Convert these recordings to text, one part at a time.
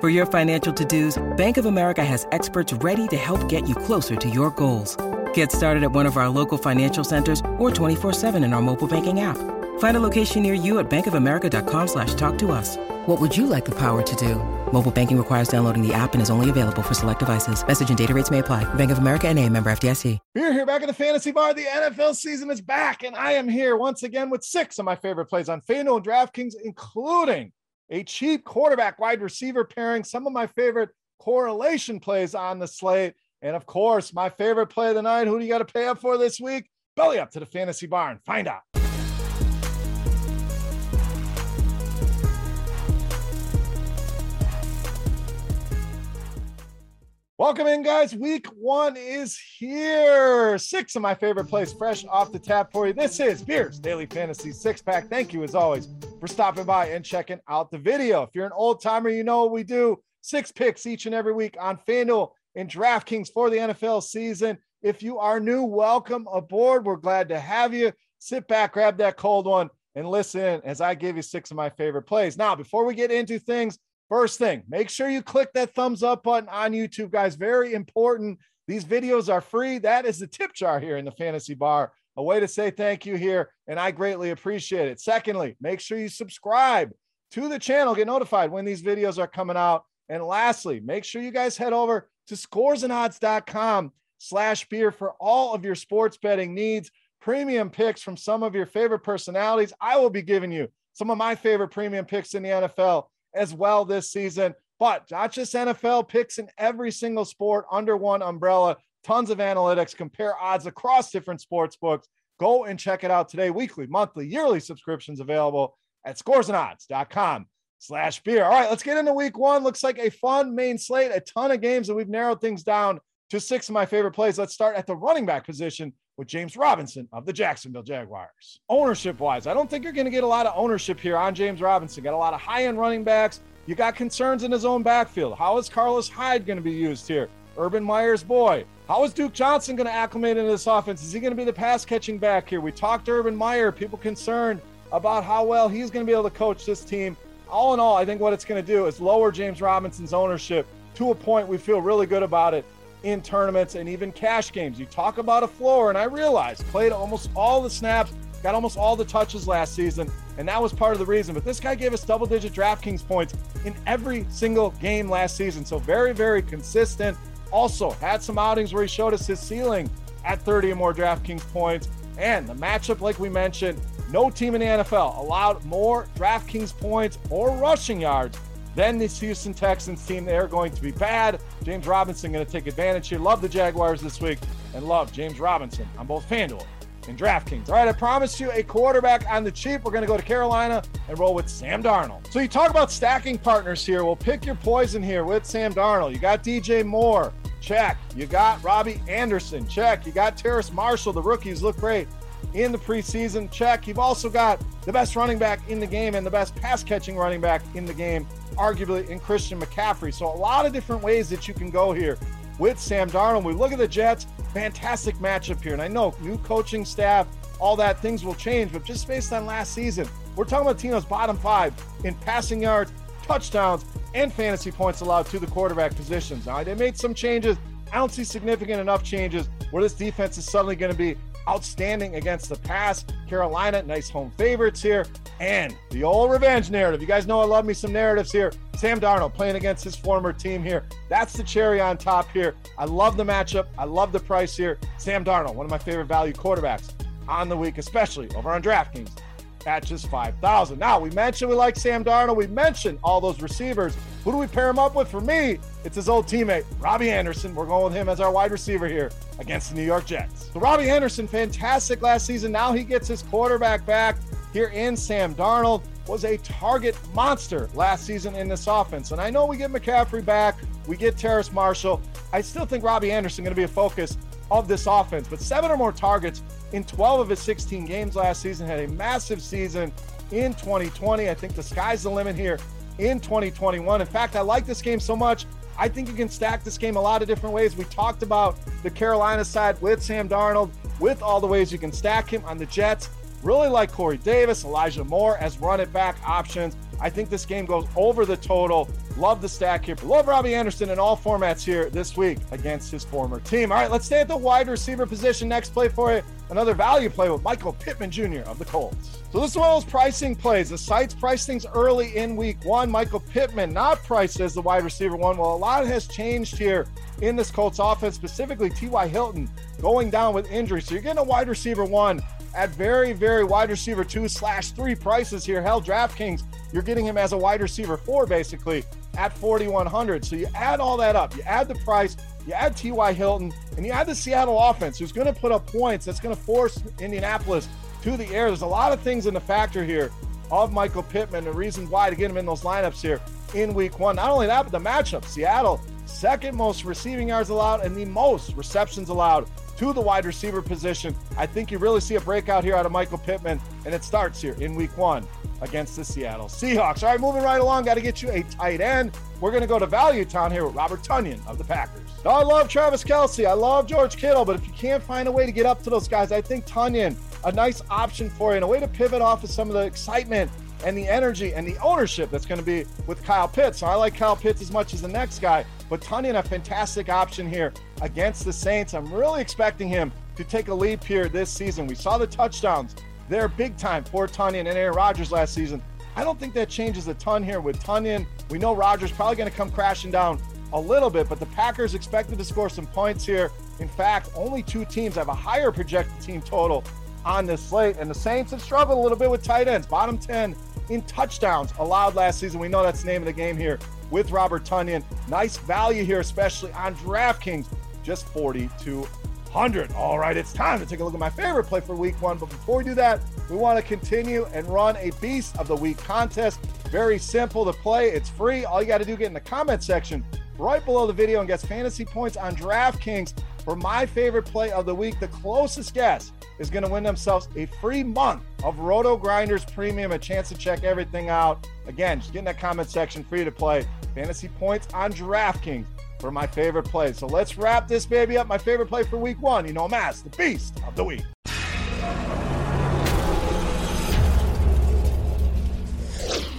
For your financial to-dos, Bank of America has experts ready to help get you closer to your goals. Get started at one of our local financial centers or 24-7 in our mobile banking app. Find a location near you at bankofamerica.com slash talk to us. What would you like the power to do? Mobile banking requires downloading the app and is only available for select devices. Message and data rates may apply. Bank of America and a member FDIC. We're here back at the Fantasy Bar. The NFL season is back, and I am here once again with six of my favorite plays on FanDuel and DraftKings, including a cheap quarterback wide receiver pairing, some of my favorite correlation plays on the slate. And of course, my favorite play of the night. Who do you got to pay up for this week? Belly up to the fantasy barn. Find out. Welcome in, guys. Week one is here. Six of my favorite plays fresh off the tap for you. This is Beers Daily Fantasy Six Pack. Thank you, as always, for stopping by and checking out the video. If you're an old timer, you know what we do six picks each and every week on FanDuel and DraftKings for the NFL season. If you are new, welcome aboard. We're glad to have you. Sit back, grab that cold one, and listen as I give you six of my favorite plays. Now, before we get into things, First thing, make sure you click that thumbs up button on YouTube, guys. Very important. These videos are free. That is the tip jar here in the fantasy bar. A way to say thank you here, and I greatly appreciate it. Secondly, make sure you subscribe to the channel, get notified when these videos are coming out. And lastly, make sure you guys head over to scoresandodds.com slash beer for all of your sports betting needs, premium picks from some of your favorite personalities. I will be giving you some of my favorite premium picks in the NFL as well this season. But not just NFL picks in every single sport under one umbrella. Tons of analytics, compare odds across different sports books. Go and check it out today. Weekly, monthly, yearly subscriptions available at scoresandodds.com slash beer. All right, let's get into week one. Looks like a fun main slate, a ton of games, and we've narrowed things down to six of my favorite plays. Let's start at the running back position with James Robinson of the Jacksonville Jaguars. Ownership wise, I don't think you're going to get a lot of ownership here on James Robinson. Got a lot of high end running backs. You got concerns in his own backfield. How is Carlos Hyde going to be used here? Urban Meyer's boy. How is Duke Johnson going to acclimate into this offense? Is he going to be the pass catching back here? We talked to Urban Meyer, people concerned about how well he's going to be able to coach this team. All in all, I think what it's going to do is lower James Robinson's ownership to a point we feel really good about it in tournaments and even cash games. You talk about a floor, and I realized played almost all the snaps, got almost all the touches last season, and that was part of the reason. But this guy gave us double digit DraftKings points in every single game last season. So very, very consistent. Also, had some outings where he showed us his ceiling at 30 or more DraftKings points. And the matchup, like we mentioned, no team in the NFL allowed more DraftKings points or rushing yards then this Houston Texans team, they are going to be bad. James Robinson going to take advantage here. Love the Jaguars this week and love James Robinson on both FanDuel and DraftKings. All right, I promised you a quarterback on the cheap. We're going to go to Carolina and roll with Sam Darnold. So you talk about stacking partners here. We'll pick your poison here with Sam Darnold. You got DJ Moore. Check. You got Robbie Anderson. Check. You got Terrace Marshall. The rookies look great in the preseason. Check. You've also got the best running back in the game and the best pass catching running back in the game arguably in Christian McCaffrey. So a lot of different ways that you can go here with Sam Darnold. We look at the Jets, fantastic matchup here. And I know new coaching staff, all that, things will change. But just based on last season, we're talking about Tino's bottom five in passing yards, touchdowns, and fantasy points allowed to the quarterback positions. Now, they made some changes. I don't see significant enough changes where this defense is suddenly going to be outstanding against the pass. Carolina, nice home favorites here. And the old revenge narrative. You guys know I love me some narratives here. Sam Darnold playing against his former team here. That's the cherry on top here. I love the matchup. I love the price here. Sam Darnold, one of my favorite value quarterbacks on the week, especially over on DraftKings at just 5,000. Now, we mentioned we like Sam Darnold. We mentioned all those receivers. Who do we pair him up with? For me, it's his old teammate, Robbie Anderson. We're going with him as our wide receiver here against the New York Jets. So, Robbie Anderson, fantastic last season. Now he gets his quarterback back here in Sam Darnold. Was a target monster last season in this offense. And I know we get McCaffrey back, we get Terrace Marshall. I still think Robbie Anderson going to be a focus of this offense, but seven or more targets in 12 of his 16 games last season, had a massive season in 2020. I think the sky's the limit here in 2021. In fact, I like this game so much. I think you can stack this game a lot of different ways. We talked about the Carolina side with Sam Darnold, with all the ways you can stack him on the Jets. Really like Corey Davis, Elijah Moore as run it back options. I think this game goes over the total. Love the stack here. Love Robbie Anderson in all formats here this week against his former team. All right, let's stay at the wide receiver position. Next play for you. Another value play with Michael Pittman Jr. of the Colts. So this is one of those pricing plays. The sites price things early in week one. Michael Pittman not priced as the wide receiver one. Well, a lot has changed here in this Colts offense, specifically T.Y. Hilton going down with injury. So you're getting a wide receiver one at very, very wide receiver two slash three prices here. Hell, DraftKings, you're getting him as a wide receiver four basically at 4,100. So you add all that up, you add the price, you add T.Y. Hilton, and you add the Seattle offense, who's going to put up points that's going to force Indianapolis to the air. There's a lot of things in the factor here of Michael Pittman, the reason why to get him in those lineups here in week one. Not only that, but the matchup Seattle, second most receiving yards allowed and the most receptions allowed to the wide receiver position. I think you really see a breakout here out of Michael Pittman, and it starts here in week one against the Seattle Seahawks. All right, moving right along, got to get you a tight end. We're going to go to Value Town here with Robert Tonyan of the Packers. Now, I love Travis Kelce. I love George Kittle, but if you can't find a way to get up to those guys, I think Tonyan, a nice option for you and a way to pivot off of some of the excitement and the energy and the ownership that's going to be with Kyle Pitts. So I like Kyle Pitts as much as the next guy, but Tonyan, a fantastic option here against the Saints. I'm really expecting him to take a leap here this season. We saw the touchdowns. They're big time for Tonyan and Aaron Rodgers last season. I don't think that changes a ton here with Tonyan. We know Rodgers probably going to come crashing down a little bit, but the Packers expected to score some points here. In fact, only two teams have a higher projected team total on this slate, and the Saints have struggled a little bit with tight ends. Bottom 10 in touchdowns allowed last season. We know that's the name of the game here with Robert Tonyan. Nice value here, especially on DraftKings, just 4,200. All right, it's time to take a look at my favorite play for week one. But before we do that, we want to continue and run a Beast of the Week contest. Very simple to play, it's free. All you got to do get in the comment section right below the video and gets fantasy points on DraftKings for my favorite play of the week. The closest guess is going to win themselves a free month of RotoGrinders Premium, a chance to check everything out. Again, just get in that comment section, free to play. Fantasy points on DraftKings for my favorite play. So let's wrap this baby up. My favorite play for week one. You know, Mass, the beast of the week.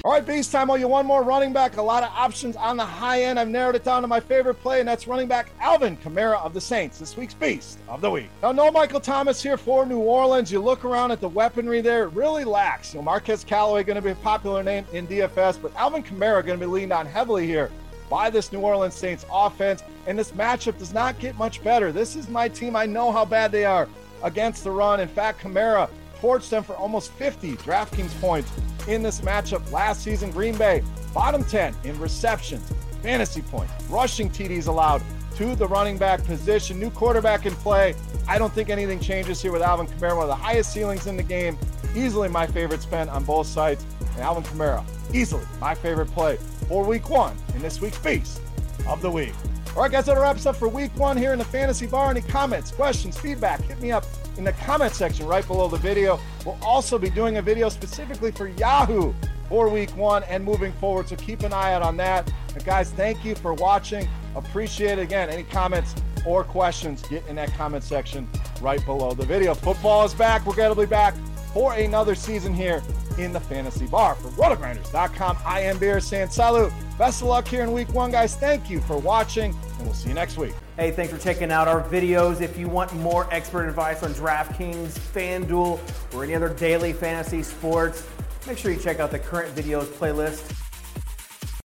All right, Beast time. Oh, you one more running back. A lot of options on the high end. I've narrowed it down to my favorite play, and that's running back Alvin Kamara of the Saints, this week's Beast of the Week. Now, no Michael Thomas here for New Orleans. You look around at the weaponry there, it really lacks. You know, Marquez Callaway going to be a popular name in DFS, but Alvin Kamara going to be leaned on heavily here by this New Orleans Saints offense. And this matchup does not get much better. This is my team. I know how bad they are against the run. In fact, Kamara torched them for almost 50 DraftKings points in this matchup last season. Green Bay, bottom 10 in receptions, fantasy points, rushing TDs allowed to the running back position. New quarterback in play. I don't think anything changes here with Alvin Kamara, one of the highest ceilings in the game. Easily my favorite spend on both sides. And Alvin Kamara, easily my favorite play for week one in this week's Beast of the Week. All right, guys, that wraps up for week one here in the Fantasy Bar. Any comments, questions, feedback, hit me up in the comment section right below the video. We'll also be doing a video specifically for Yahoo for week one and moving forward. So keep an eye out on that. And guys, thank you for watching. Appreciate it. Again, any comments or questions, get in that comment section right below the video. Football is back. We're going to be back for another season here in the Fantasy Bar. For rotogrinders.com, I am Beer saying salute. Best of luck here in week one, guys. Thank you for watching, and we'll see you next week. Hey, thanks for checking out our videos. If you want more expert advice on DraftKings, FanDuel, or any other daily fantasy sports, make sure you check out the current videos playlist